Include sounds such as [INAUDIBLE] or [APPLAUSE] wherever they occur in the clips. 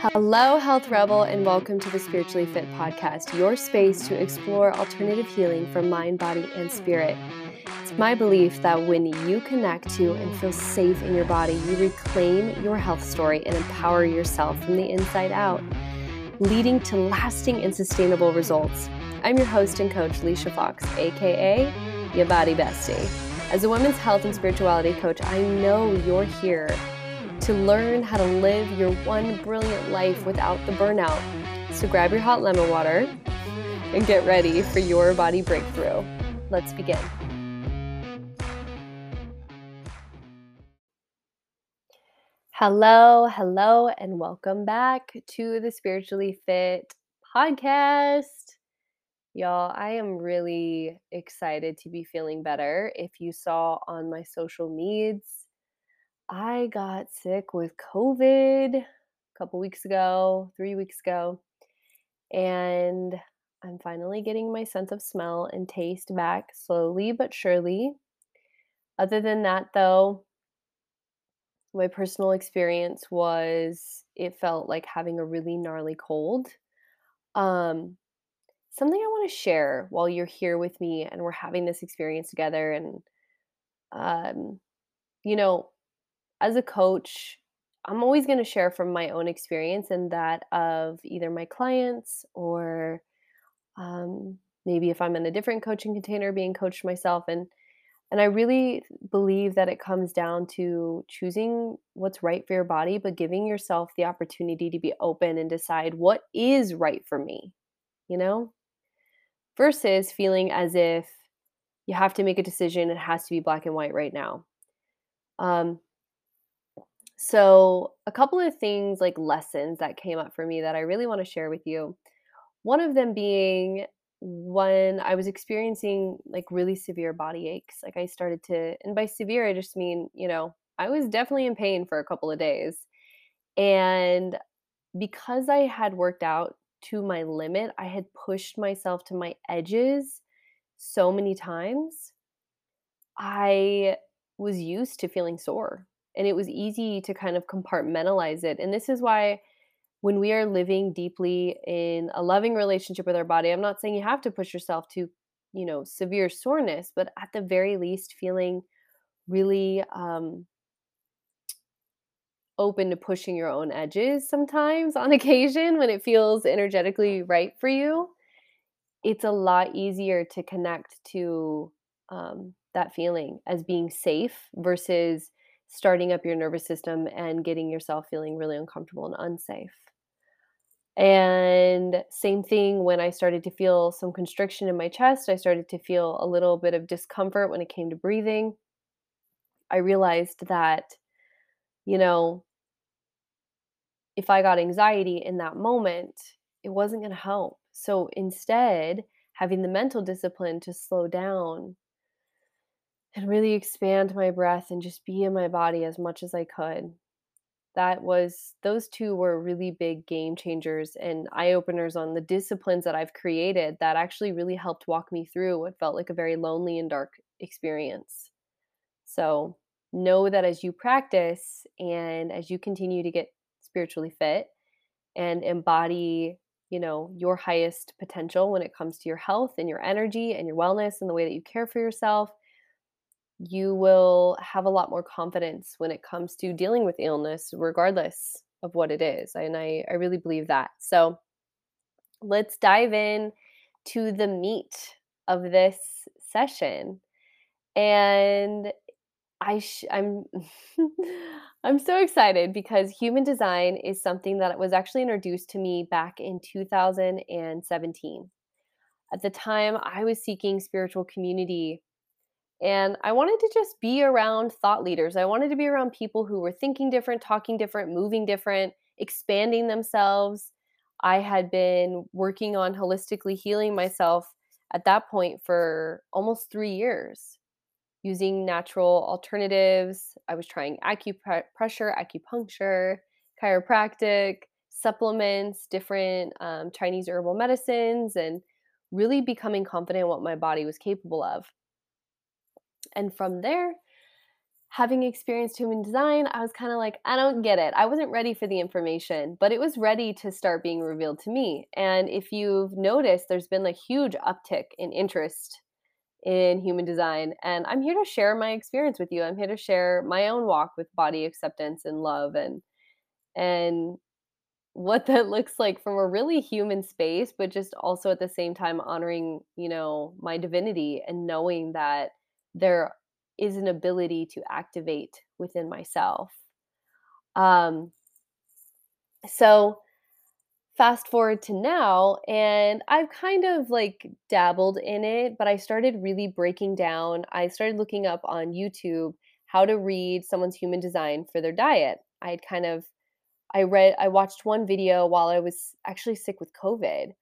Hello, Health Rebel, and welcome to the Spiritually Fit Podcast, your space to explore alternative healing for mind, body, and spirit. It's my belief that when you connect to and feel safe in your body, you reclaim your health story and empower yourself from the inside out, leading to lasting and sustainable results. I'm your host and coach, Lecia Fox, aka Your Body Bestie. As a women's health and spirituality coach, I know you're here to learn how to live your one brilliant life without the burnout. So grab your hot lemon water and get ready for your body breakthrough. Let's begin. Hello, hello, and welcome back to the Spiritually Fit podcast. Y'all, I am really excited to be feeling better. If you saw on my social medias, I got sick with COVID a couple weeks ago, three weeks ago, and I'm finally getting my sense of smell and taste back slowly but surely. Other than that, though, my personal experience was it felt like having a really gnarly cold. Um, something I want to share while you're here with me and we're having this experience together. And, um, you know, as a coach, I'm always going to share from my own experience and that of either my clients or um, maybe if I'm in a different coaching container being coached myself. And and I really believe that it comes down to choosing what's right for your body, but giving yourself the opportunity to be open and decide what is right for me, you know, versus feeling as if you have to make a decision. It has to be black and white right now. Um, so, a couple of things like lessons that came up for me that I really want to share with you. One of them being when I was experiencing like really severe body aches. Like I started to, and by severe, I just mean, you know, I was definitely in pain for a couple of days. And because I had worked out to my limit, I had pushed myself to my edges so many times. I was used to feeling sore and it was easy to kind of compartmentalize it. And this is why when we are living deeply in a loving relationship with our body, I'm not saying you have to push yourself to, you know, severe soreness, but at the very least, feeling really um, open to pushing your own edges sometimes on [LAUGHS] occasion when it feels energetically right for you. It's a lot easier to connect to um, that feeling as being safe versus starting up your nervous system and getting yourself feeling really uncomfortable and unsafe. And same thing when I started to feel some constriction in my chest, I started to feel a little bit of discomfort when it came to breathing. I realized that, you know, if I got anxiety in that moment, it wasn't going to help. So instead, having the mental discipline to slow down and really expand my breath and just be in my body as much as I could. That was, those two were really big game changers and eye openers on the disciplines that I've created that actually really helped walk me through what felt like a very lonely and dark experience. So, know that as you practice and as you continue to get spiritually fit and embody you know your highest potential when it comes to your health and your energy and your wellness and the way that you care for yourself you will have a lot more confidence when it comes to dealing with illness, regardless of what it is. And I, I really believe that. So let's dive in to the meat of this session. And I sh- I'm [LAUGHS] I'm so excited because human design is something that was actually introduced to me back in 2017. At the time, I was seeking spiritual community and I wanted to just be around thought leaders. I wanted to be around people who were thinking different, talking different, moving different, expanding themselves. I had been working on holistically healing myself at that point for almost three years using natural alternatives. I was trying acupressure, acupuncture, chiropractic, supplements, different um, Chinese herbal medicines, and really becoming confident in what my body was capable of. And from there, having experienced human design, I was kind of like, I don't get it. I wasn't ready for the information, but it was ready to start being revealed to me. And if you've noticed, there's been a huge uptick in interest in human design. And I'm here to share my experience with you. I'm here to share my own walk with body acceptance and love and and what that [LAUGHS] looks like from a really human space, but just also at the same time honoring, you know, my divinity and knowing that there is an ability to activate within myself. Um, so fast forward to now, and I've kind of like dabbled in it, but I started really breaking down. I started looking up on YouTube how to read someone's human design for their diet. I'd kind of I read I watched one video while I was actually sick with COVID.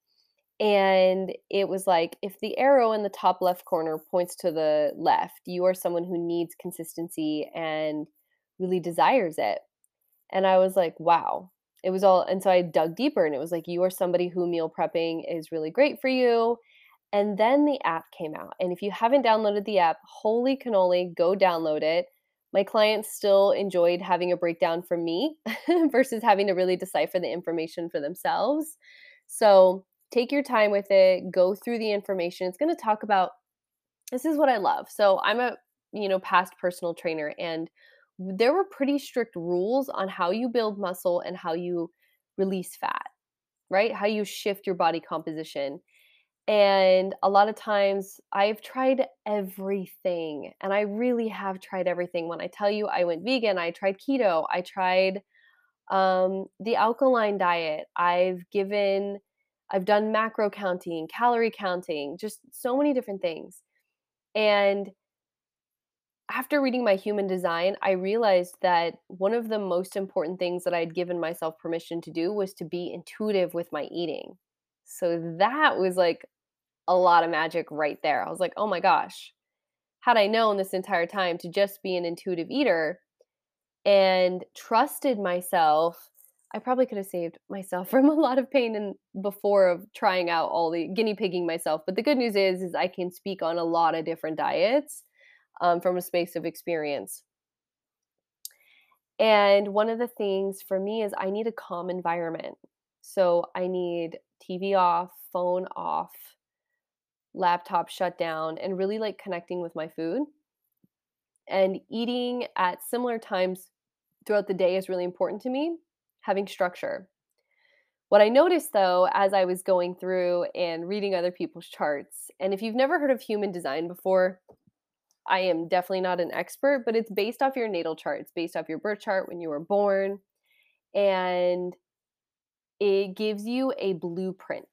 And it was like if the arrow in the top left corner points to the left, you are someone who needs consistency and really desires it. And I was like, wow. It was all and so I dug deeper and it was like you are somebody who meal prepping is really great for you. And then the app came out. And if you haven't downloaded the app, holy cannoli, go download it my clients still enjoyed having a breakdown from me [LAUGHS] versus having to really decipher the information for themselves. So take your time with it, go through the information. It's going to talk about this is what I love. So I'm a, you know, past personal trainer and there were pretty strict rules on how you build muscle and how you release fat, right? How you shift your body composition. And a lot of times I've tried everything, and I really have tried everything. When I tell you I went vegan, I tried keto, I tried um, the alkaline diet, I've given, I've done macro counting, calorie counting, just so many different things. And after reading my human design, I realized that one of the most important things that I'd given myself permission to do was to be intuitive with my eating. So that was like a lot of magic right there. I was like, oh my gosh, had I known this entire time to just be an intuitive eater and trusted myself, I probably could have saved myself [LAUGHS] from a lot of pain and before of trying out all the guinea pigging myself. But the good news is, is I can speak on a lot of different diets um, from a space of experience. And one of the things for me is I need a calm environment. So I need TV off, phone off, laptop shut down and really like connecting with my food. And eating at similar times throughout the day is really important to me, having structure. What I noticed though, as I was going through and reading other people's charts, and if you've never heard of human design before, I am definitely not an expert, but it's based off your natal chart. It's based off your birth chart when you were born. And it gives you a blueprint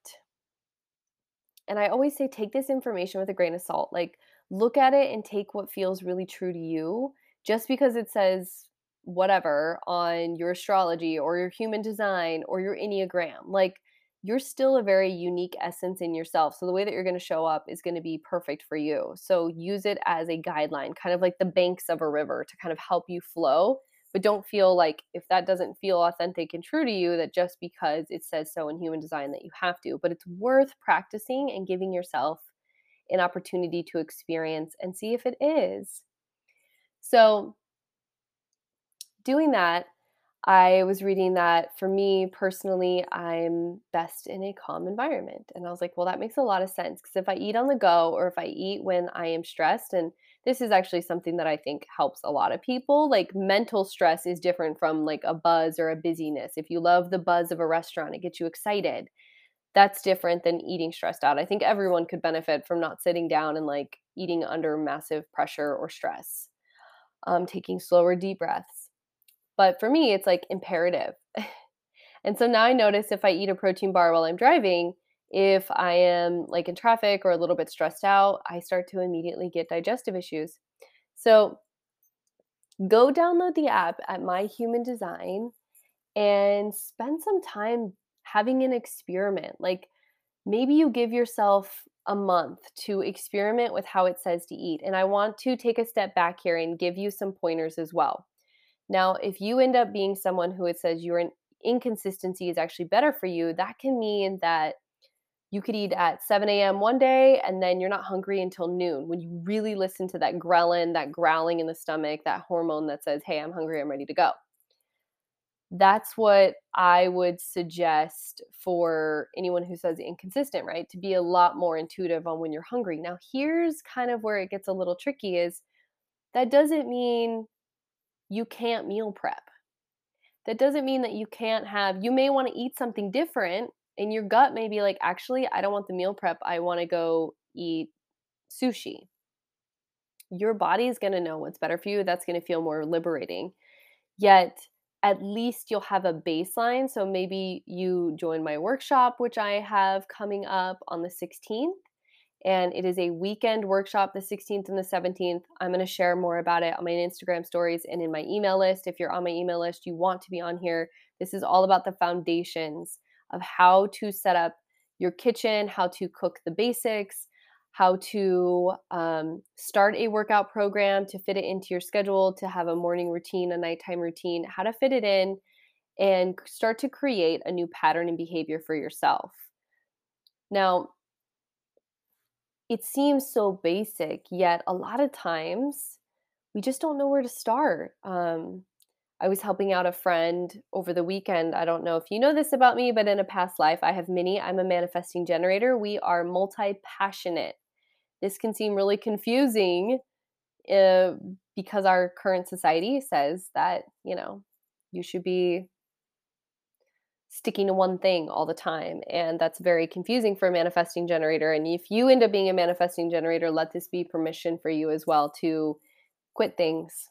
and I always say take this information with a grain of salt. Like look at it and take what feels really true to you. Just because it says whatever on your astrology or your human design or your Enneagram, like you're still a very unique essence in yourself. So the way that you're going to show up is going to be perfect for you. So use it as a guideline, kind of like the banks of a river to kind of help you flow but don't feel like if that doesn't feel authentic and true to you that just because it says so in human design that you have to but it's worth practicing and giving yourself an opportunity to experience and see if it is so doing that I was reading that for me personally, I'm best in a calm environment. And I was like, well, that makes a lot of sense because if I eat on the go or if I eat when I am stressed, and this is actually something that I think helps a lot of people, like mental stress is different from like a buzz or a busyness. If you love the buzz of a restaurant, it gets you excited. That's different than eating stressed out. I think everyone could benefit from not sitting down and like eating under massive pressure or stress, um, taking slower, deep breaths but for me, it's like imperative. [LAUGHS] and so now I notice if I eat a protein bar while I'm driving, if I am like in traffic or a little bit stressed out, I start to immediately get digestive issues. So go download the app at My Human Design and spend some time having an experiment. Like maybe you give yourself a month to experiment with how it says to eat. And I want to take a step back here and give you some pointers as well. Now, if you end up being someone who it says your inconsistency is actually better for you, that can mean that you could eat at 7 a.m. one day and then you're not hungry until noon. When you really listen to that ghrelin, that growling in the stomach, that hormone that says, hey, I'm hungry, I'm ready to go. That's what I would suggest for anyone who says inconsistent, right? To be a lot more intuitive on when you're hungry. Now, here's kind of where it gets a little tricky is that doesn't mean you can't meal prep. That doesn't mean that you can't have, you may want to eat something different and your gut may be like, actually, I don't want the meal prep. I want to go eat sushi. Your body is going to know what's better for you. That's going to feel more liberating. Yet, at least you'll have a baseline. So maybe you join my workshop, which I have coming up on the 16th. And it is a weekend workshop, the 16th and the 17th. I'm going to share more about it on my Instagram stories and in my email list. If you're on my email list, you want to be on here. This is all about the foundations of how to set up your kitchen, how to cook the basics, how to um, start a workout program to fit it into your schedule, to have a morning routine, a nighttime routine, how to fit it in, and start to create a new pattern and behavior for yourself. Now, it seems so basic, yet a lot of times we just don't know where to start. Um, I was helping out a friend over the weekend. I don't know if you know this about me, but in a past life, I have many. I'm a manifesting generator. We are multi passionate. This can seem really confusing uh, because our current society says that, you know, you should be sticking to one thing all the time. And that's very confusing for a manifesting generator. And if you end up being a manifesting generator, let this be permission for you as well to quit things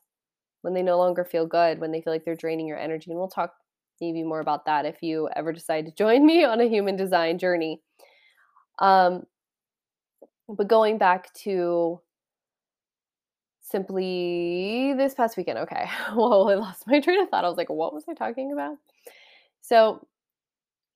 when they no longer feel good, when they feel like they're draining your energy. And we'll talk maybe more about that if you ever decide to join [LAUGHS] me on a human design journey. Um, but going back to simply this past weekend, okay. [LAUGHS] Well, I lost my [LAUGHS] train of thought. I was like, what was I talking about? So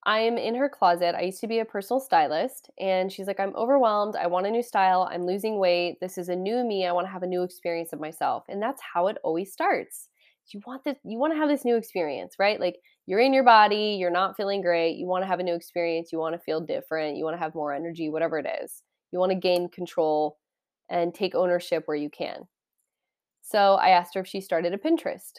I'm in her closet. I used to be a personal stylist, and she's like, I'm overwhelmed. I want a new style. I'm losing weight. This is a new me. I want to have a new experience of myself. And that's how it always starts. You want this, you want to have this new experience, right? Like you're in your body, you're not feeling great. You want to have a new experience. You want to feel different. You want to have more energy, whatever it is. You want to gain control and take ownership where you can. So I asked her if she started a Pinterest.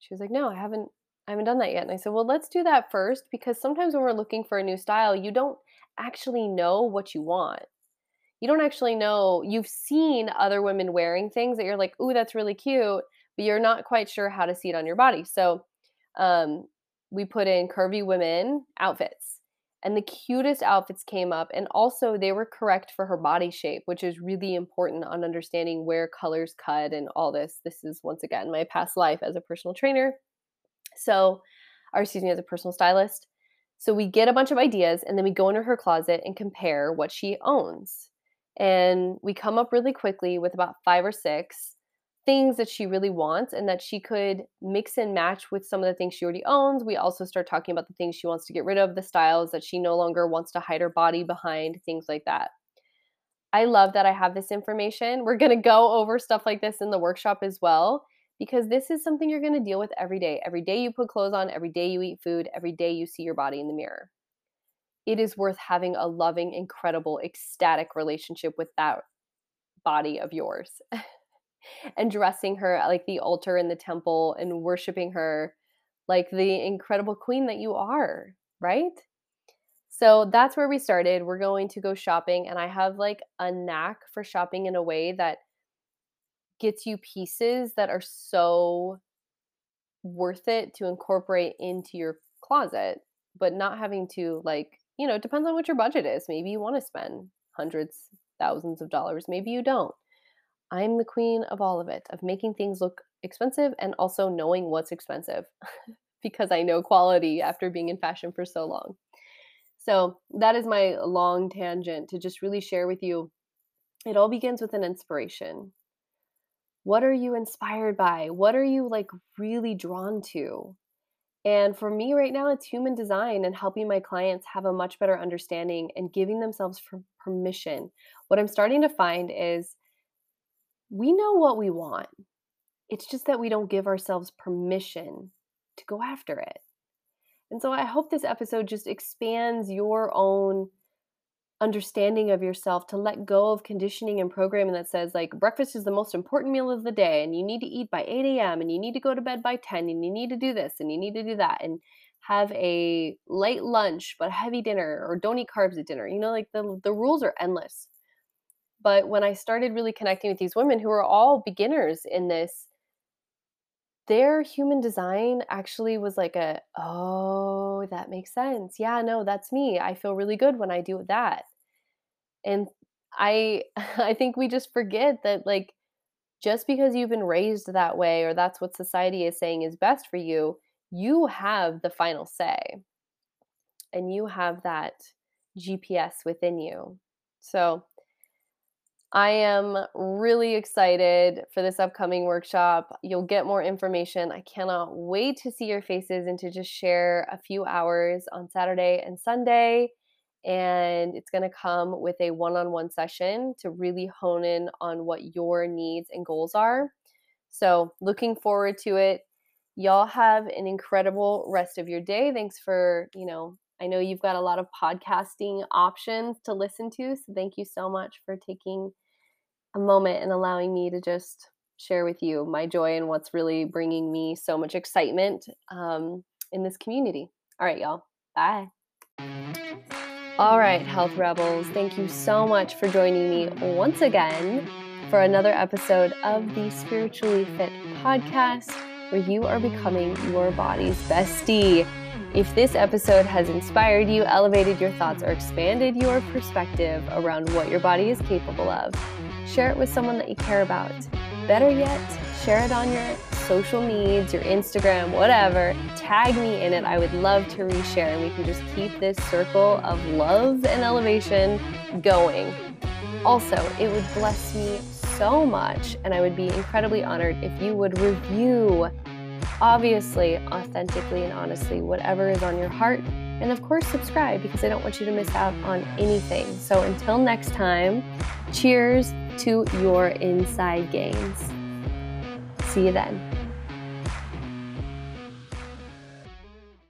She was like, No, I haven't I haven't done that yet. And I said, Well, let's do that first because sometimes when we're looking for a new style, you don't actually know what you want. You don't actually know. You've seen other women wearing things that you're like, Ooh, that's really cute, but you're not quite sure how to see it on your body. So um, we put in curvy women outfits. And the cutest outfits came up. And also, they were correct for her body shape, which is really important on understanding where colors cut and all this. This is once again my past life as a personal trainer so, or excuse me, as a personal stylist. So we get a bunch of ideas and then we go into her closet and compare what she owns. And we come up really quickly with about five or six things that she really wants and that she could mix and match with some of the things she already owns. We also start talking about the things she wants to get rid of, the styles that she no longer wants to hide her body behind, things like that. I love that I have this information. We're going to go over stuff like this in the workshop as well because this is something you're going to deal with every day. Every day you put clothes on, every day you eat food, every day you see your body in the mirror. It is worth having a loving, incredible, ecstatic relationship with that body of yours [LAUGHS] and dressing her uh, like the altar in the temple and worshiping her like the incredible queen that you are, right? So that's where we started. We're going to go shopping, and I have like a knack for shopping in a way that gets you pieces that are so worth it to incorporate into your closet, but not having to like, you know, it depends on what your budget is. Maybe you want to spend hundreds, thousands of dollars. Maybe you don't. I'm the queen of all of it, of making things look expensive and also knowing what's expensive [LAUGHS] because I know quality after being in fashion for so long. So, that is my long tangent to just really share with you. It all begins with an inspiration. What are you inspired by? What are you like really drawn to? And for me right now, it's human design and helping my clients have a much better understanding and giving themselves permission. What I'm starting to find is we know what we want. It's just that we don't give ourselves permission to go after it. And so I hope this episode just expands your own understanding of yourself to let go of conditioning and programming that says like breakfast is the most important meal of the day and you need to eat by 8 a.m and you need to go to bed by 10 and you need to do this and you need to do that and have a light lunch but a heavy dinner or don't eat carbs at dinner you know like the, the rules are endless but when i started really connecting with these women who are all beginners in this their human design actually was like a, "Oh, that makes sense. Yeah, no, that's me. I feel really good when I do that." And I [LAUGHS] I think we just forget that like just because you've been raised that way or that's what society is saying is best for you, you have the final say. And you have that GPS within you. So, I am really excited for this upcoming workshop. You'll get more information. I cannot wait to see your faces and to just share a few hours on Saturday and Sunday. And it's going to come with a one on one session to really hone in on what your needs and goals are. So, looking forward to it. Y'all have an incredible rest of your day. Thanks for, you know, I know you've got a lot of podcasting options to listen to. So, thank you so much for taking a moment and allowing me to just share with you my joy and what's really bringing me so much excitement um, in this community. All right, y'all. Bye. All right, Health Rebels, thank you so much for joining me once again for another episode of the Spiritually Fit podcast, where you are becoming your body's bestie. If this episode has inspired you, elevated your thoughts, or expanded your perspective around what your body is capable of, share it with someone that you care about. Better yet, share it on your social needs, your Instagram, whatever. Tag me in it. I would love to reshare and we can just keep this circle of love and elevation going. Also, it would bless me so much and I would be incredibly honored if you would review, obviously, authentically and honestly, whatever is on your heart. And of course, subscribe because I don't want you to miss out on anything. So until next time, cheers to your inside gains. See you then.